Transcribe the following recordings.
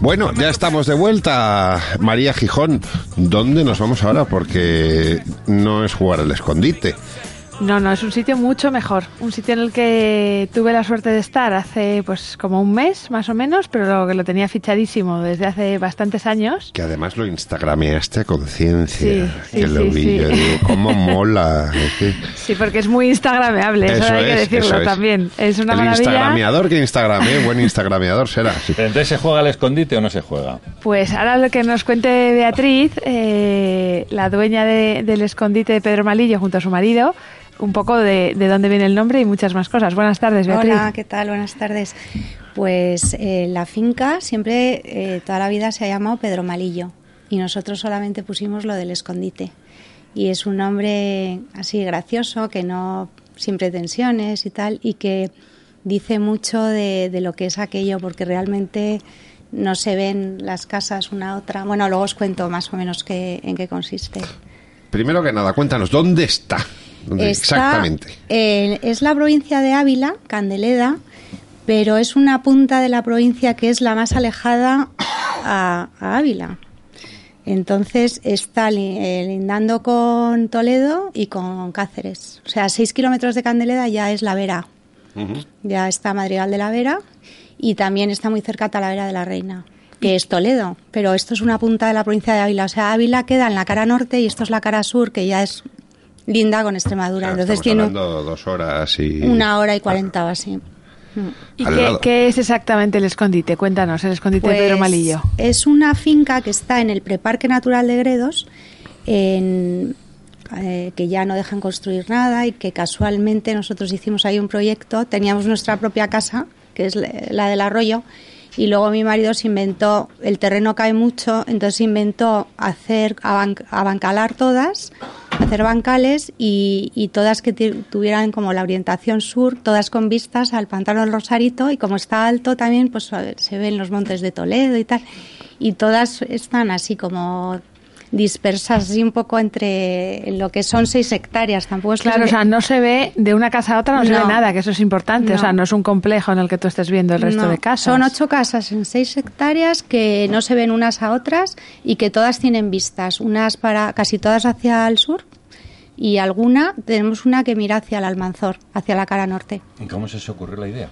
Bueno, ya estamos de vuelta. María Gijón, ¿dónde nos vamos ahora? Porque no es jugar al escondite. No, no, es un sitio mucho mejor. Un sitio en el que tuve la suerte de estar hace pues como un mes más o menos, pero que lo tenía fichadísimo desde hace bastantes años. Que además lo instagrameaste a conciencia. que lo vi, yo digo, cómo mola. Sí, porque es muy instagrameable, eso, hay que decirlo también. Es una El maravilla. instagrameador que instagrame, buen instagrameador será. ¿Pero entonces se juega al escondite o no se juega? Pues ahora lo que nos cuente Beatriz, eh, la dueña de- del escondite de Pedro Malillo junto a su marido, un poco de, de dónde viene el nombre y muchas más cosas. Buenas tardes, Beatriz. Hola, ¿qué tal? Buenas tardes. Pues eh, la finca siempre, eh, toda la vida se ha llamado Pedro Malillo y nosotros solamente pusimos lo del escondite. Y es un nombre así gracioso, que no, sin pretensiones y tal, y que dice mucho de, de lo que es aquello, porque realmente no se ven las casas una a otra. Bueno, luego os cuento más o menos qué, en qué consiste. Primero que nada, cuéntanos, ¿dónde está? ¿Dónde Está, exactamente? eh, es la provincia de Ávila, Candeleda, pero es una punta de la provincia que es la más alejada a, a Ávila. Entonces está eh, lindando con Toledo y con Cáceres. O sea, seis kilómetros de Candeleda ya es la Vera. Ya está Madrigal de la Vera y también está muy cerca Talavera de la Reina, que es Toledo. Pero esto es una punta de la provincia de Ávila. O sea, Ávila queda en la cara norte y esto es la cara sur, que ya es linda con Extremadura. Claro, Entonces tiene hablando dos horas y... una hora y cuarenta o así. ¿Y qué, es exactamente el escondite? Cuéntanos, el escondite de Pedro Pues, Malillo. Es una finca que está en el Preparque Natural de Gredos, en, eh, que ya no dejan construir nada y que casualmente nosotros hicimos ahí un proyecto. Teníamos nuestra propia casa, que es la la del arroyo, y luego mi marido se inventó, el terreno cae mucho, entonces se inventó hacer, aban- abancalar todas, hacer bancales y, todas que tuvieran como la orientación sur, todas con vistas al pantano del Rosarito y como está alto también, pues se ven los montes de Toledo y tal. Y todas están así como dispersas así un poco entre lo que son seis hectáreas, tampoco es que Claro, o se- sea, no se ve de una casa a otra, no, se ve nada, que eso es importante. O sea, No. no es un complejo en el que tú estés viendo el resto No, de casas. Son ocho casas en seis hectáreas que no se ven unas a otras y que todas tienen vistas, unas para casi todas hacia el sur y alguna tenemos una que mira hacia el Almanzor, hacia la cara norte. ¿Y cómo se os ocurrió la idea?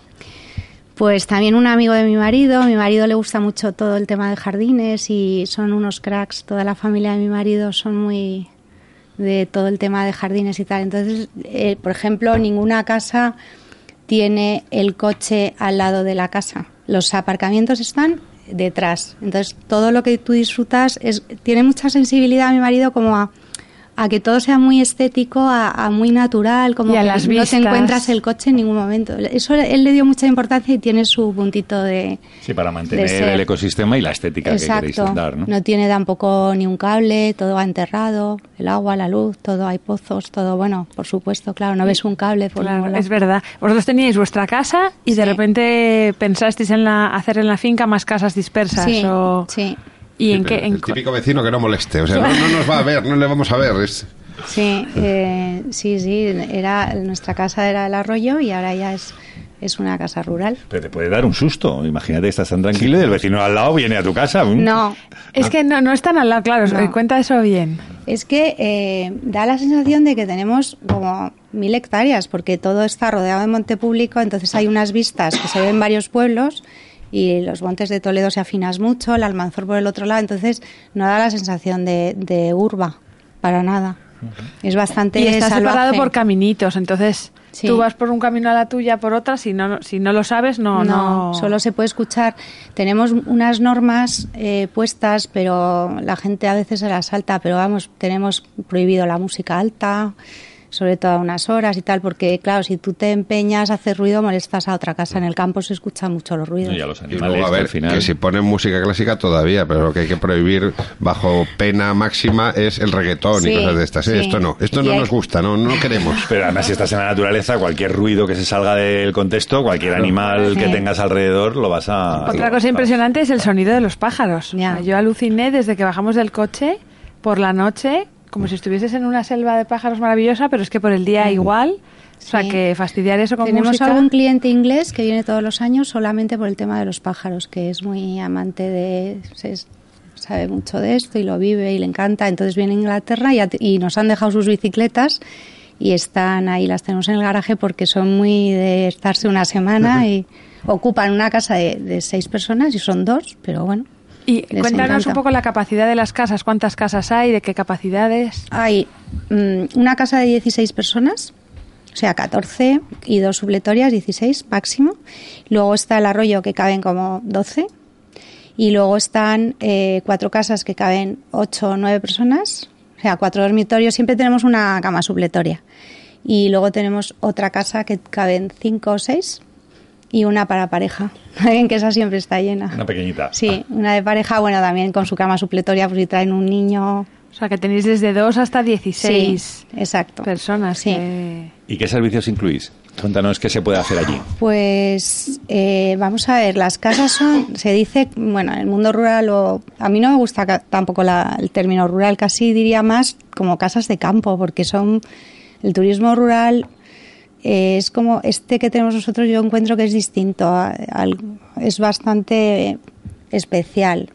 Pues también un amigo de mi marido, a mi marido le gusta mucho todo el tema de jardines y son unos cracks, toda la familia de mi marido son muy de todo el tema de jardines y tal. Entonces, eh, por ejemplo, ninguna casa tiene el coche al lado de la casa. Los aparcamientos están detrás. Entonces, todo lo que tú disfrutas es, tiene mucha sensibilidad mi marido como a, a que todo sea muy estético, a, a muy natural, como Y a que las no te encuentras el coche en ningún momento. Eso él le dio mucha importancia y tiene su puntito de... Sí, para mantener el ecosistema y la estética que queréis dar, ¿no? tiene tampoco ni un cable, todo va enterrado, el agua, la luz, todo hay pozos, todo bueno, por supuesto, claro, no ves un cable por Claro, es verdad. Vosotros teníais vuestra casa y de repente pensasteis en la, hacer en la finca más casas dispersas. Sí, o... sí, ¿Y en qué? en el típico vecino que no moleste, o sea, no, no nos va a ver, no le vamos a ver. es- sí, eh, sí, sí, era, nuestra casa era el arroyo y ahora ya es, es una casa rural. Pero te puede dar un susto. Imagínate, estás tan tranquilo y el vecino al lado viene a tu casa. No, Es que no, no están al lado, claro. No. Cuenta eso bien. Es que eh, da la sensación de que tenemos como mil hectáreas, porque todo está rodeado de monte público, entonces hay unas vistas que se ven en varios pueblos y los montes de Toledo se afinas mucho, el Almanzor por el otro lado, entonces no da la sensación de, de urba, para nada. Es bastante Y está salvaje. separado por caminitos, entonces Sí. tú vas por un camino a la tuya, por otra, si no, si no lo sabes, no... No, no, solo se puede escuchar. Tenemos unas normas eh, puestas, pero la gente a veces se las salta. Pero vamos, tenemos prohibido la música alta, sobre todo a unas horas y tal, porque claro, si tú te empeñas a hacer ruido, molestas a otra casa. En el campo se escuchan mucho los ruidos. Y a los Y luego, a que ver, al final. que si ponen música clásica todavía, pero lo que hay que prohibir bajo pena máxima es el reggaetón y cosas de estas. ¿eh? sí. Esto no, esto Y no hay- nos gusta, no, no queremos. Pero además, si estás en la naturaleza, cualquier ruido que se salga del contexto, cualquier animal que tengas alrededor, lo vas a. Otra cosa impresionante es el sonido de los pájaros. Ya. Yo aluciné desde que bajamos del coche por la noche, como si estuvieses en una selva de pájaros maravillosa, pero es que por el día igual, O sea, que fastidiar eso con Tenemos música... algún cliente inglés que viene todos los años solamente por el tema de los pájaros, que es muy amante de... se- sabe mucho de esto y lo vive y le encanta. Entonces viene a Inglaterra y, a- y nos han dejado sus bicicletas y están ahí, las tenemos en el garaje porque son muy de estarse una semana y ocupan una casa de, de seis personas y son dos, pero bueno. Y cuéntanos un poco la capacidad de las casas, cuántas casas hay, de qué capacidades. Hay mm, una casa de 16 personas, o sea, 14 y dos supletorias, 16 máximo. Luego está el arroyo que caben como 12. Y luego están eh, cuatro casas que caben 8 o 9 personas, o sea, cuatro dormitorios. Siempre tenemos una cama supletoria. Y luego tenemos otra casa que caben 5 o 6 y una para pareja, que esa siempre está llena. Una pequeñita. Sí, una de pareja, bueno, también con su cama supletoria, pues si traen un niño, O sea, que tenéis desde 2 hasta 16 Sí, exacto. personas. Sí. que- ¿Y qué servicios incluís? Cuéntanos qué se puede hacer allí. Pues eh, vamos a ver, las casas son, se dice, bueno, en el mundo rural, o, a mí no me gusta tampoco la- el término rural, casi diría más como casas de campo, porque son, el turismo rural eh, es como este que tenemos nosotros, yo encuentro que es distinto, a- es bastante especial.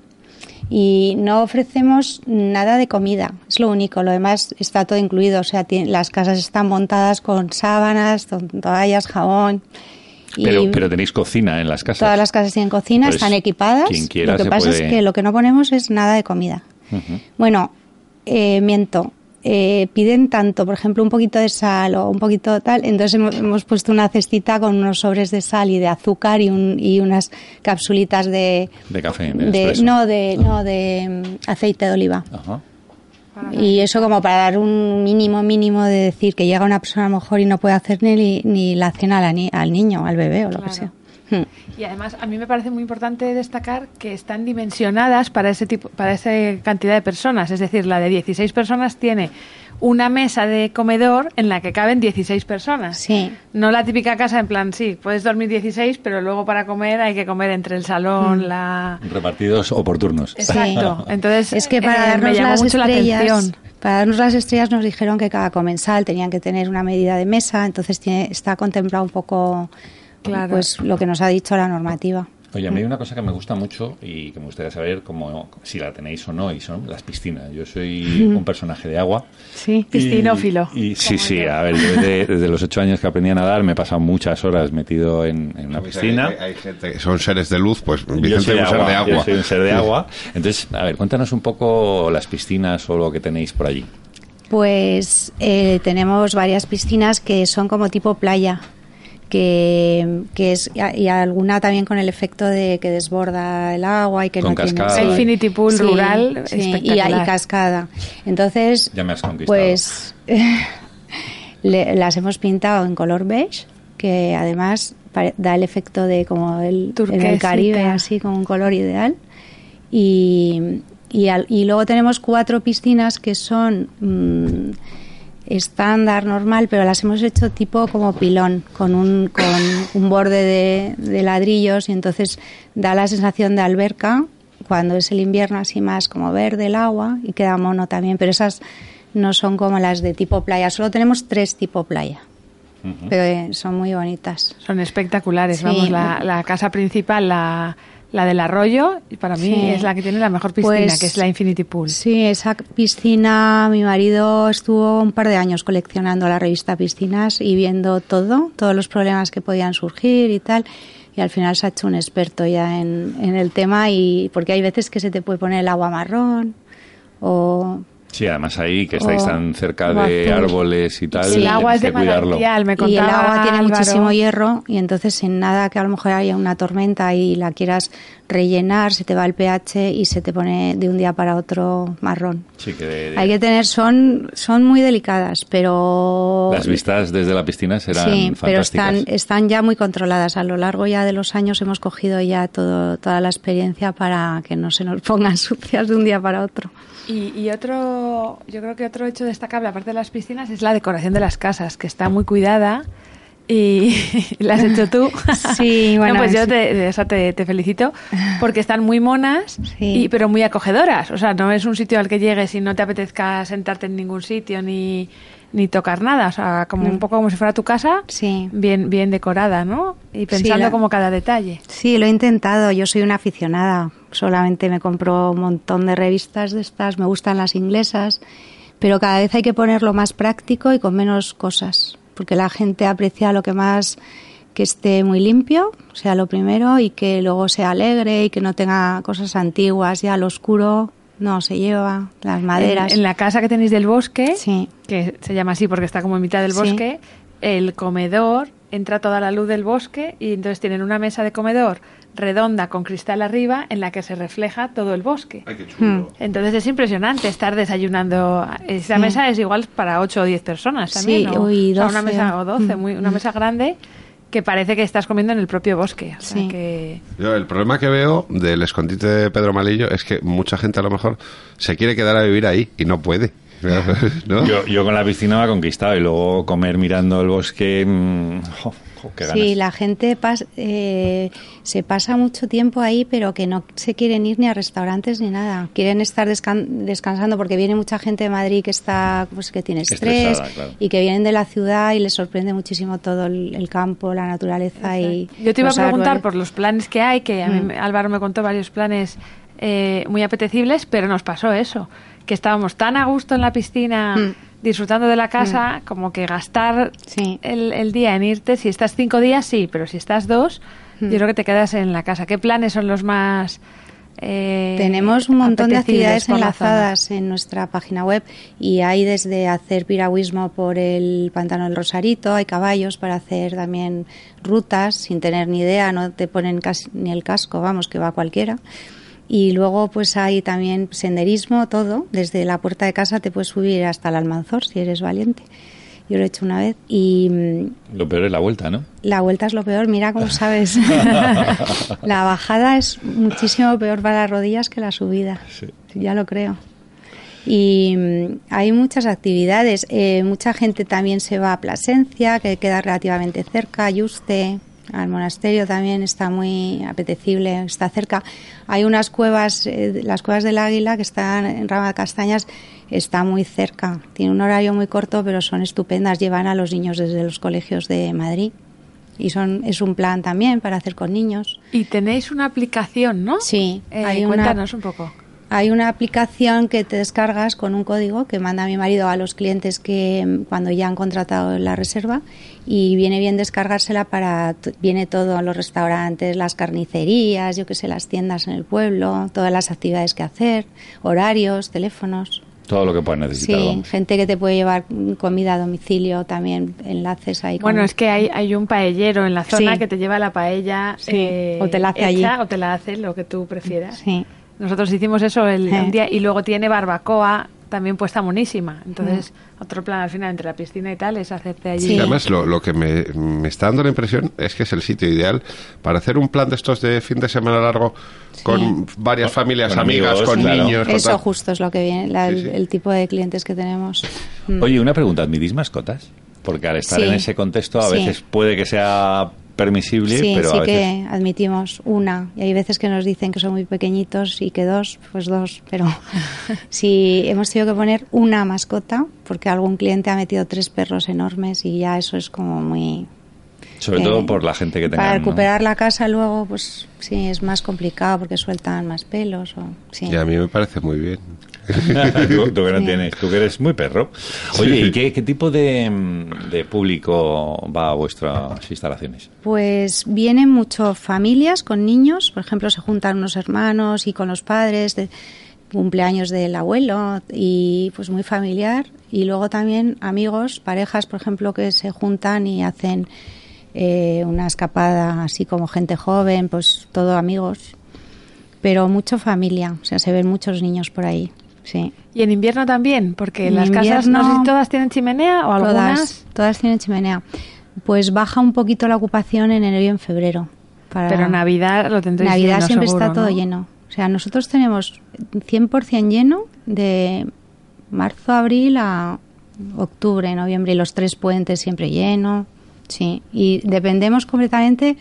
Y no ofrecemos nada de comida, es lo único, lo demás está todo incluido, o sea, las casas están montadas con sábanas, con toallas, jabón. Pero, pero tenéis cocina en las casas. Todas las casas tienen cocina, Entonces, están equipadas. quien quiera lo que se pasa puede- es que lo que no ponemos es nada de comida. Bueno, eh, miento. Eh, piden tanto, por ejemplo, un poquito de sal o un poquito tal. Entonces hemos, hemos puesto una cestita con unos sobres de sal y de azúcar y, un- y unas capsulitas de, De café, de de- expreso. no de no de mm, aceite de oliva. Ajá. Y eso como para dar un mínimo mínimo de decir que llega una persona a lo mejor y no puede hacer ni, ni la cena ni- al niño, al bebé o lo que sea. Hmm. Y además a mí me parece muy importante destacar que están dimensionadas para ese tipo, para esa cantidad de personas. Es decir, la de 16 personas tiene una mesa de comedor en la que caben 16 personas. Sí. No la típica casa en plan, sí, puedes dormir 16, pero luego para comer hay que comer entre el Mm. salón, la... Repartidos oportunos. Exacto. Entonces, Es que para eh, me darnos llamó las mucho la estrellas, atención. para darnos las estrellas nos dijeron que cada comensal tenían que tener una medida de mesa, entonces tiene, está contemplado un poco Claro. pues lo que nos ha dicho la normativa. Oye, a mí hay una cosa que me gusta mucho y que me gustaría saber cómo, si la tenéis o no, y son las piscinas. Yo soy un personaje de agua. Sí, Y- piscinófilo. Y, sí, sí, yo. a ver, yo desde, desde los ocho años que aprendí a nadar me he pasado muchas horas metido en, en una piscina. Hay, hay gente que son seres de luz, pues Yo Vicente soy es un ser de agua. Yo soy un ser de agua. Entonces, a ver, cuéntanos un poco las piscinas o lo que tenéis por allí. Pues eh, tenemos varias piscinas que son como tipo playa, que, que es y alguna también con el efecto de que desborda el agua y que Con no tiene cascada. sí. Infinity Pool rural, sí, y, espectacular. y cascada. Entonces, Ya me has conquistado. pues le- las hemos pintado en color beige, que además da el efecto de como el, en el Caribe, así con un color ideal. Y, y, al- y luego tenemos cuatro piscinas que son mm, estándar, normal, pero las hemos hecho tipo como pilón, con un, con un borde de, de ladrillos y entonces da la sensación de alberca cuando es el invierno así más como verde el agua y queda mono también, pero esas no son como las de tipo playa, solo tenemos tres tipo playa, pero eh, son muy bonitas. Son espectaculares. Sí. Vamos, la, la casa principal, la, la del arroyo, y para mí Sí. es la que tiene la mejor piscina, Pues, que es la Infinity Pool. Sí, esa piscina, mi marido estuvo un par de años coleccionando la revista Piscinas y viendo todo, todos los problemas que podían surgir y tal. Y al final se ha hecho un experto ya en, en el tema y porque hay veces que se te puede poner el agua marrón o Sí, además ahí que estáis O- tan cerca de árboles y tal, el agua es de cuidarlo. manantial, me y el agua tiene Álvaro. muchísimo hierro y entonces sin nada que a lo mejor haya una tormenta y la quieras rellenar, se te va el pH y se te pone de un día para otro marrón. Sí, que de- de- Hay que tener, son, son muy delicadas, pero... las vistas desde la piscina serán Sí, pero están, están ya muy controladas. A lo largo ya de los años hemos cogido ya todo, toda la experiencia para que no se nos pongan sucias de un día para otro. Y, y otro, yo creo que otro hecho destacable, aparte de las piscinas, es la decoración de las casas, que está muy cuidada y la has hecho tú. Sí, bueno. No, pues yo te, o sea, te, te felicito porque están muy monas, Sí. y, pero muy acogedoras. O sea, no es un sitio al que llegues y no te apetezca sentarte en ningún sitio ni, ni tocar nada. O sea, como un Mm. poco como si fuera tu casa, Sí. bien, bien decorada, ¿no? Y pensando como cada detalle. Sí, lo he intentado. Yo soy una aficionada. Solamente me compro un montón de revistas de estas. Me gustan las inglesas. Pero cada vez hay que ponerlo más práctico y con menos cosas. Porque la gente aprecia lo que más que esté muy limpio, sea lo primero, y que luego sea alegre y que no tenga cosas antiguas. Ya lo oscuro no se lleva, las maderas. En, en la casa que tenéis del bosque, Sí. que se llama así porque está como en mitad del Sí. bosque, el comedor entra toda la luz del bosque y entonces tienen una mesa de comedor redonda con cristal arriba en la que se refleja todo el bosque. Ay, qué Hmm. Entonces es impresionante estar desayunando. Esa Sí. mesa es igual para 8 o 10 personas también. Sí, ¿no? uy, O sea, una 12. mesa o 12, Mm, muy, una mesa grande que parece que estás comiendo en el propio bosque. O sea Sí. que Yo, el problema que veo del escondite de Pedro Malillo es que mucha gente a lo mejor se quiere quedar a vivir ahí y no puede. ¿no? Yo, yo con la piscina me ha conquistado y luego comer mirando el bosque. mm, jo, jo, qué ganas. Sí, la gente pas- eh, se pasa mucho tiempo ahí, pero que no se quieren ir ni a restaurantes ni nada. Quieren estar descan- descansando porque viene mucha gente de Madrid que está, pues que tiene estrés claro. y que vienen de la ciudad y les sorprende muchísimo todo el, el campo, la naturaleza y Yo te iba a preguntar árboles. por los planes que hay, que a mí Mm. me- Álvaro me contó varios planes eh, muy apetecibles, pero nos pasó eso, que estábamos tan a gusto en la piscina Mm. disfrutando de la casa, como que gastar Sí. el, el día en irte, si estás cinco días, sí, pero si estás dos, Mm. yo creo que te quedas en la casa. ¿Qué planes son los más... eh, Tenemos un montón de actividades la enlazadas en nuestra página web y hay desde hacer piragüismo por el pantano del Rosarito, hay caballos para hacer también rutas sin tener ni idea, no te ponen casi ni el casco, vamos, que va cualquiera. Y luego pues hay también senderismo, todo, desde la puerta de casa te puedes subir hasta el Almanzor si eres valiente. Yo lo he hecho una vez y mm, Lo peor es la vuelta, ¿no? la vuelta es lo peor, mira cómo sabes. la bajada es muchísimo peor para las rodillas que la subida. Sí. Ya lo creo. Y mm, hay muchas actividades. Eh, mucha gente también se va a Plasencia, que queda relativamente cerca, Yuste, al monasterio también está muy apetecible, está cerca. Hay unas cuevas, eh, las cuevas del Águila, que están en Rama de Castañas, está muy cerca. Tiene un horario muy corto, pero son estupendas. Llevan a los niños desde los colegios de Madrid. Y son, es un plan también para hacer con niños. Y tenéis una aplicación, ¿no? Sí, Eh, hay una- cuéntanos un poco. Hay una aplicación que te descargas con un código que manda mi marido a los clientes que cuando ya han contratado la reserva y viene bien descargársela para t- viene todo los restaurantes, las carnicerías, yo que sé, las tiendas en el pueblo, todas las actividades que hacer, horarios, teléfonos. Todo lo que puedas necesitar. Sí, vamos. gente que te puede llevar comida a domicilio también, enlaces ahí. con- Bueno, es que hay, hay un paellero en la zona Sí. que te lleva la paella Sí, eh, o te la hace hecha, allí. o te la hace lo que tú prefieras. Sí. Nosotros hicimos eso el, Eh. un día y luego tiene barbacoa también puesta monísima. Entonces, Mm. otro plan al final entre la piscina y tal es hacerte allí. Y además lo, lo que me, me está dando la impresión es que es el sitio ideal para hacer un plan de estos de fin de semana largo con varias Con- familias, con amigas, amigos, con claro. niños. con Eso tal. justo es lo que viene, la- Sí, el, sí. el tipo de clientes que tenemos. Mm. Oye, una pregunta, ¿admitís mascotas? Porque al estar Sí. en ese contexto a Sí. veces puede que sea permisible, Sí, pero sí a veces... que admitimos una. Y hay veces que nos dicen que son muy pequeñitos y que dos, pues dos. Pero si hemos tenido que poner una mascota, porque algún cliente ha metido tres perros enormes y ya eso es como muy... Sobre eh, todo por la gente que tenga. Para recuperar la casa luego, pues sí, es más complicado porque sueltan más pelos. O, sí. Y a mí me parece muy bien. tú, tú que no Sí. tienes, tú que eres muy perro. Oye, ¿y qué, qué tipo de, mm, de público va a vuestras instalaciones? Pues vienen mucho familias con niños, por ejemplo, se juntan unos hermanos y con los padres, de cumpleaños del abuelo y pues muy familiar. Y luego también amigos, parejas, por ejemplo, que se juntan y hacen eh, una escapada así como gente joven, pues todo amigos. Pero mucho familia, o sea, se ven muchos niños por ahí, sí. Y en invierno también, porque En las casas, no sé si todas tienen chimenea o algunas. Todas, todas tienen chimenea. Pues baja un poquito la ocupación en enero y en febrero. para- Pero Navidad lo tendréis Navidad lleno, siempre seguro, está todo ¿no? lleno. O sea, nosotros tenemos 100% lleno de marzo, abril a octubre, noviembre y los tres puentes siempre lleno. sí. Y dependemos completamente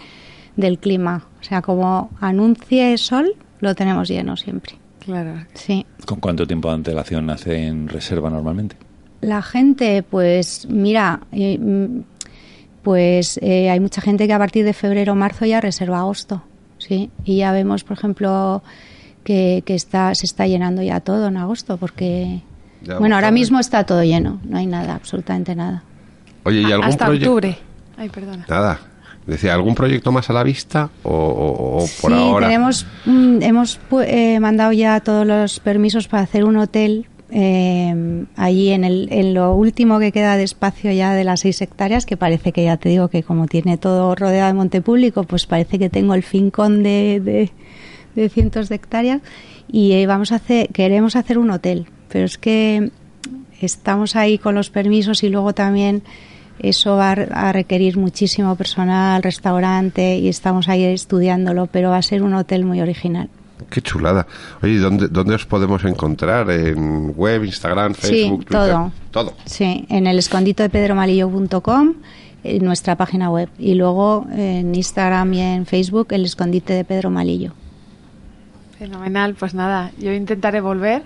del clima. O sea, como anuncie sol, lo tenemos lleno siempre. Claro. Sí. ¿Con cuánto tiempo de antelación hacen reserva normalmente? La gente, pues mira, eh, mm, pues eh, hay mucha gente que a partir de febrero o marzo ya reserva agosto, sí, y ya vemos, por ejemplo, que, que está se está llenando ya todo en agosto, porque Ya bueno, ahora mismo está todo lleno, no hay nada, absolutamente nada. Oye, ¿y algún Hasta octubre. Ay, perdona. Nada. Decía, ¿algún proyecto más a la vista o, o- o por sí, ahora? tenemos, mm, hemos eh, mandado ya todos los permisos para hacer un hotel eh, allí en, el, en lo último que queda de espacio ya de las seis hectáreas, que parece que ya te digo que como tiene todo rodeado de monte público, pues parece que tengo el fincón de, de, de cientos de hectáreas y eh, vamos a hacer, queremos hacer un hotel, pero es que estamos ahí con los permisos y luego también eso va a requerir muchísimo personal, restaurante y estamos ahí estudiándolo, pero va a ser un hotel muy original. Qué chulada. Oye, ¿y ¿dónde, ¿dónde os podemos encontrar? ¿En web, Instagram, Sí, Facebook, Twitter? todo. Todo. Sí, en el escondite de pedromalillo.com, en nuestra página web, y luego en Instagram y en Facebook, el escondite de Pedro Malillo. Fenomenal. Pues nada, yo intentaré volver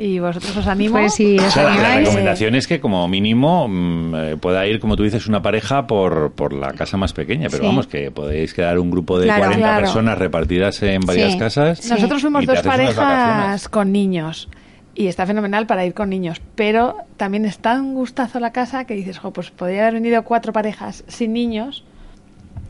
y vosotros os animo. Pues sí, O os sea, la, recomendación es que como mínimo mm, eh, pueda ir, como tú dices, una pareja por, por la casa más pequeña, pero Sí. vamos, que podéis quedar un grupo de Claro. 40 Claro. personas repartidas en varias Sí. casas. Sí. Nosotros fuimos dos parejas con niños y está fenomenal para ir con niños, pero también es tan gustazo la casa que dices, jo, pues podría haber venido cuatro parejas sin niños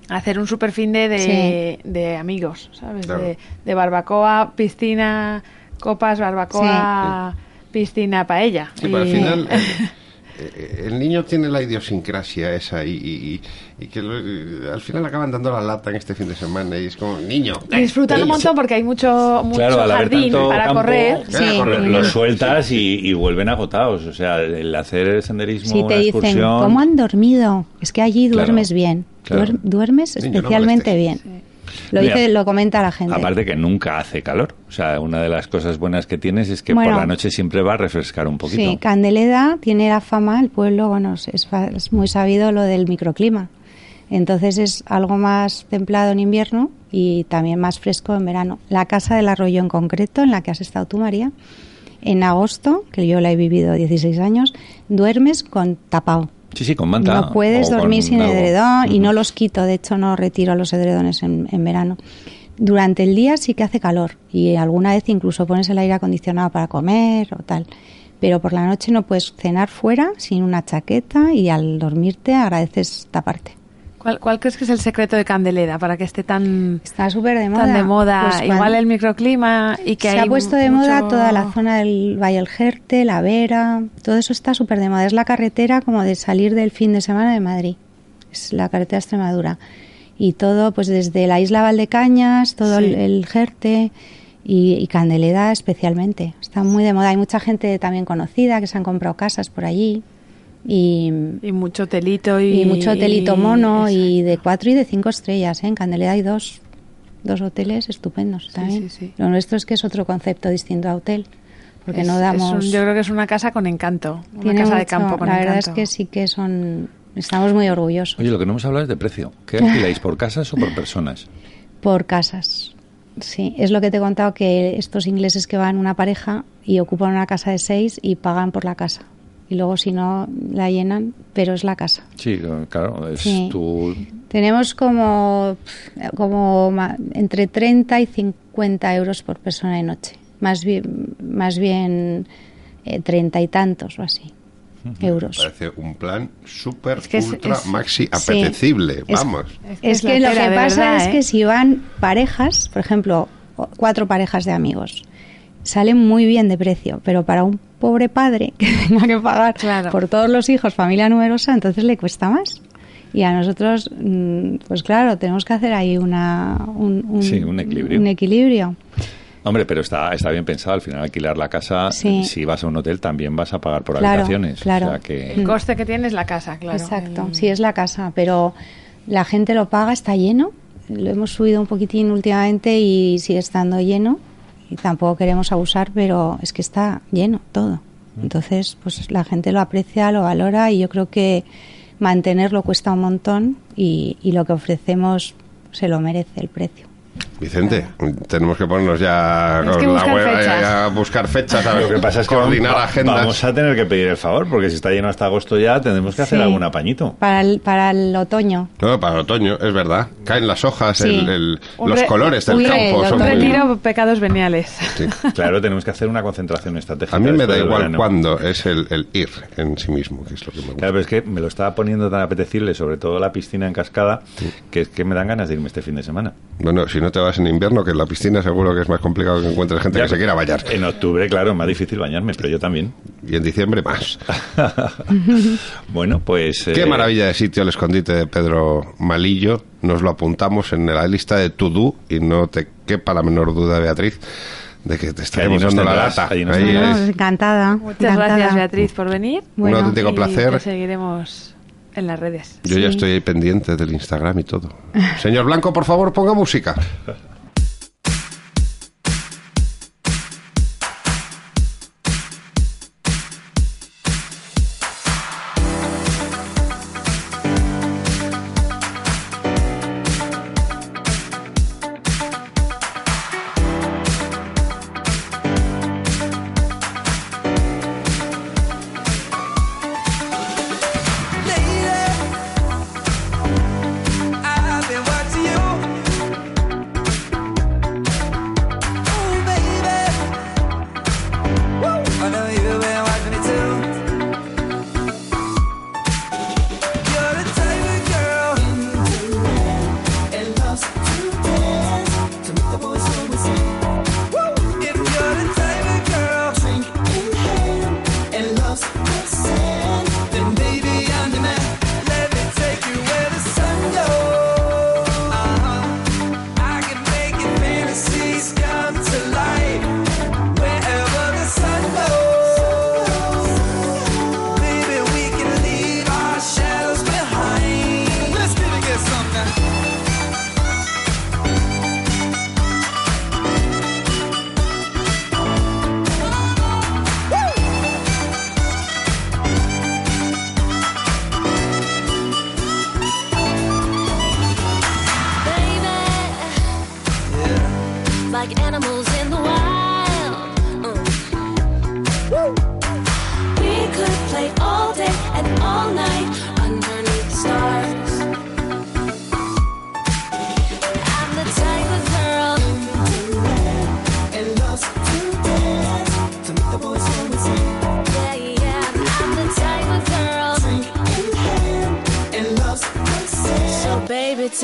a hacer un super fin de, de, de amigos, ¿sabes? Claro. De, de barbacoa, piscina, copas, barbacoa, piscina, paella. Sí, pero al Y- final eh, el niño tiene la idiosincrasia esa y, y- y- y que lo- eh, al final acaban dando la lata en este fin de semana y es como, niño. Disfrutan un niño". montón porque hay mucho, mucho Claro, jardín para campo, correr. Claro, Sí. lo- los sueltas y, y vuelven agotados. O sea, el hacer el senderismo, Si una te dicen, excursión... ¿cómo han dormido? Es que allí Claro, duermes bien. claro. Duermes Niño, no especialmente bien. Lo, Mira, dice, lo comenta la gente. Aparte que nunca hace calor. O sea, una de las cosas buenas que tienes es que Bueno. por la noche siempre va a refrescar un poquito. Sí, Candeleda tiene la fama, el pueblo, bueno, es, muy sabido lo del microclima. Entonces es algo más templado en invierno y también más fresco en verano. La casa del arroyo en concreto, en la que has estado tú, María, en agosto, que yo la he vivido 16 años, duermes con tapado. Sí, sí, con manta. No puedes dormir sin algo. edredón y no los quito, de hecho no retiro los edredones en, en verano. Durante el día sí que hace calor y alguna vez incluso pones el aire acondicionado para comer o tal, pero por la noche no puedes cenar fuera sin una chaqueta y al dormirte agradeces taparte. ¿Cuál, cuál crees que es el secreto de Candeleda para que esté tan, Está súper de moda. tan de moda? Pues Igual el microclima y que se hay ha puesto de mucho- moda toda la zona del Valle del Jerte, la Vera, todo eso está súper de moda. Es la carretera como de salir del fin de semana de Madrid. Es la carretera de Extremadura. Y todo, pues desde la isla Valdecañas, todo Sí. el, el Jerte y, y Candeleda especialmente. Está muy de moda. Hay mucha gente también conocida que se han comprado casas por allí. Y, Y mucho telito y, y mucho hotelito mono Exacto. y de cuatro y de cinco estrellas. ¿eh? En Candeleda hay dos, dos hoteles estupendos Sí, también. sí, sí. Lo nuestro es que es otro concepto distinto a hotel, porque Es- no es damos... un- yo creo que es una casa con encanto. Una tiene casa de campo con La encanto. verdad es que sí que son... Estamos muy orgullosos Oye, lo que no hemos hablado es de precio. ¿Qué alquiláis, por casas o por personas? por casas. Sí, es lo que te he contado que estos ingleses que van una pareja y ocupan una casa de seis y pagan por la casa. Y luego si no la llenan, pero es la casa. Sí, claro, es Sí. tu... Tenemos como, como ma- entre 30 y 50 euros por persona y noche. Más bien, más bien eh, 30 y tantos o así euros. Parece un plan súper, Es que es- ultra, es- maxi Sí. apetecible. Es- Vamos. Es la que lo que pasa verdad, es ¿eh? que si van parejas, por ejemplo, cuatro parejas de amigos, salen muy bien de precio, pero para un pobre padre que tenga que pagar Claro. por todos los hijos, familia numerosa, entonces le cuesta más. Y a nosotros, mm, pues claro, tenemos que hacer ahí una, un, un- Sí, un equilibrio. un equilibrio. Hombre, pero está, está bien pensado. Al final, alquilar la casa, Sí. si vas a un hotel, también vas a pagar por Claro, habitaciones. claro. O sea que... El coste que tiene es la casa, claro. Exacto, sí es la casa, pero la gente lo paga, está lleno. Lo hemos subido un poquitín últimamente y sigue estando lleno. Y tampoco queremos abusar, pero es que está lleno todo. Entonces, pues la gente lo aprecia, lo valora y yo creo que mantenerlo cuesta un montón y, y lo que ofrecemos se lo merece el precio. Vicente, tenemos que ponernos ya Tienes con que la web a- fechas. a buscar fechas, a ver Lo que pasa es que coordinar vamos, agendas. vamos a tener que pedir el favor, porque si está lleno hasta agosto ya, tendremos que hacer Sí. algún apañito. Para el, para el otoño. No, para el otoño, es verdad. Caen las hojas, Sí. el- el- los re- colores del campo. son Un otoño. muy- retiro pecados veniales. sí. Claro, tenemos que hacer una concentración estratégica. A mí me da igual cuándo, es el, el ir en sí mismo, que es lo que me gusta. Claro, pero es que me lo estaba poniendo tan apetecible, sobre todo la piscina en cascada, que es que me dan ganas de irme este fin de semana. Bueno, si no te vas en invierno, que en la piscina seguro que es más complicado que encuentres gente Ya, que se quiera bañar. En octubre, claro, es más difícil bañarme, pero yo también. Y en diciembre más. bueno, pues... Qué eh, maravilla de sitio el escondite de Pedro Malillo. Nos lo apuntamos en la lista de to do y no te quepa la menor duda, Beatriz, de que te estaremos dando la lata. allí nos Ahí encantada. Muchas encantada. gracias, Beatriz, por venir. Un auténtico placer. te seguiremos en las redes. Yo ya estoy ahí pendiente del Instagram y todo. Señor Blanco, por favor, ponga música.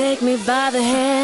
Take me by the hand.